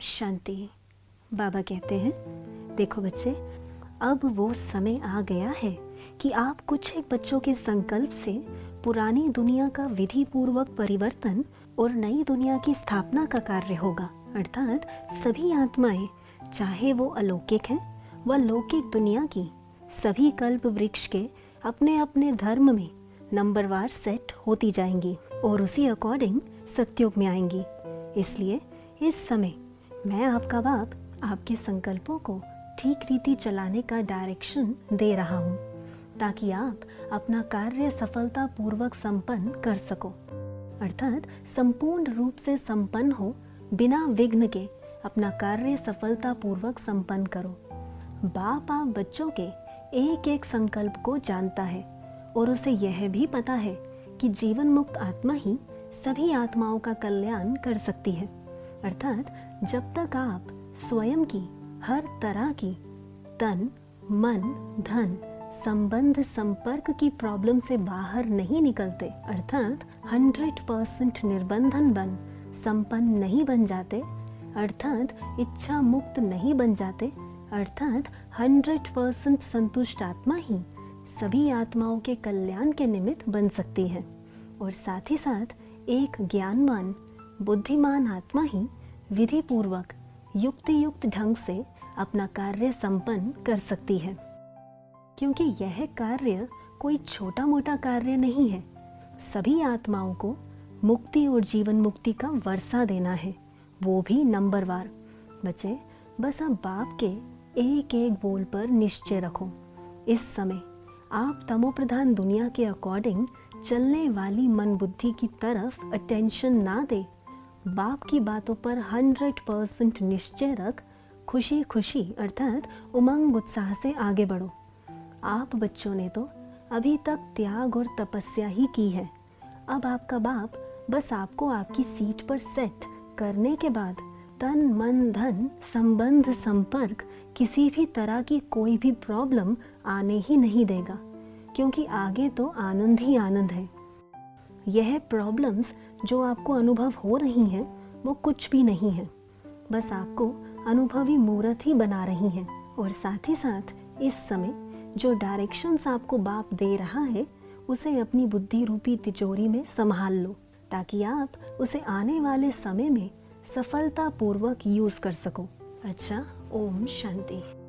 शांति, बाबा कहते हैं। देखो बच्चे, अब वो समय आ गया है कि आप कुछ एक बच्चों के संकल्प से पुरानी दुनिया का विधि पूर्वक परिवर्तन और नई दुनिया की स्थापना का कार्य होगा। अर्थात सभी आत्माएँ, चाहे वो अलौकिक हैं व लौकिक दुनिया की, सभी कल्प वृक्ष के अपने अपने धर्म में नंबरवार सेट होती जाएँगी और उसी अकॉर्डिंग सत्युग में आएँगी। इसलिए इस समय मैं आपका बाप आपके संकल्पों को ठीक रीति चलाने का डायरेक्शन दे रहा हूँ, ताकि आप अपना कार्य सफलता पूर्वक संपन्न कर सको। अर्थात संपूर्ण रूप से संपन्न हो, बिना विघ्न के अपना कार्य सफलता पूर्वक संपन्न करो। बाप आप बच्चों के एक एक संकल्प को जानता है, और उसे यह भी पता है कि जीवन मुक्त आत्मा ही सभी आत्माओं का कल्याण कर सकती है। अर्थात जब तक आप स्वयं की, हर तरह की, तन, मन, धन, संबंध, संपर्क की प्रॉब्लम से बाहर नहीं निकलते, अर्थात 100 परसेंट निर्बंधन बन, संपन्न नहीं बन जाते, अर्थात इच्छा मुक्त नहीं बन जाते, अर्थात 100 परसेंट संतुष्ट आत्मा ही सभी आत्माओं के कल्याण के निमित्त बन सकती है। और साथ ही साथ एक ज्ञानवान, बुद्धिमान आत्मा ही विधि पूर्वक युक्ति युक्त ढंग से अपना कार्य संपन्न कर सकती है। क्योंकि यह कार्य कोई छोटा मोटा कार्य नहीं है। सभी आत्माओं को मुक्ति और जीवन मुक्ति का वर्षा देना है। वो भी नंबरवार बच्चे, बस आप बाप के एक एक बोल पर निश्चय रखो। इस समय आप तमो प्रधान दुनिया के अकॉर्डिंग चलने वाली मन बुद्धि की तरफ़ अटेंशन ना दे। बाप की बातों पर हंड्रेड परसेंट निश्चय रख खुशी खुशी अर्थात उमंग उत्साह से आगे बढ़ो। आप बच्चों ने तो अभी तक त्याग और तपस्या ही की है। अब आपका बाप बस आपको आपकी सीट पर सेट करने के बाद तन, मन, धन, संबंध, संपर्क किसी भी तरह की कोई भी प्रॉब्लम आने ही नहीं देगा, क्योंकि आगे तो आनंद ही आनंद है। यह प्रॉब्लम्स जो आपको अनुभव हो रही हैं, वो कुछ भी नहीं है। बस आपको अनुभवी मूर्त ही बना रही हैं और साथ ही साथ इस समय जो डायरेक्शंस आपको बाप दे रहा है, उसे अपनी बुद्धि रूपी तिजोरी में संभाल लो, ताकि आप उसे आने वाले समय में सफलतापूर्वक यूज़ कर सको। अच्छा ओम शांति।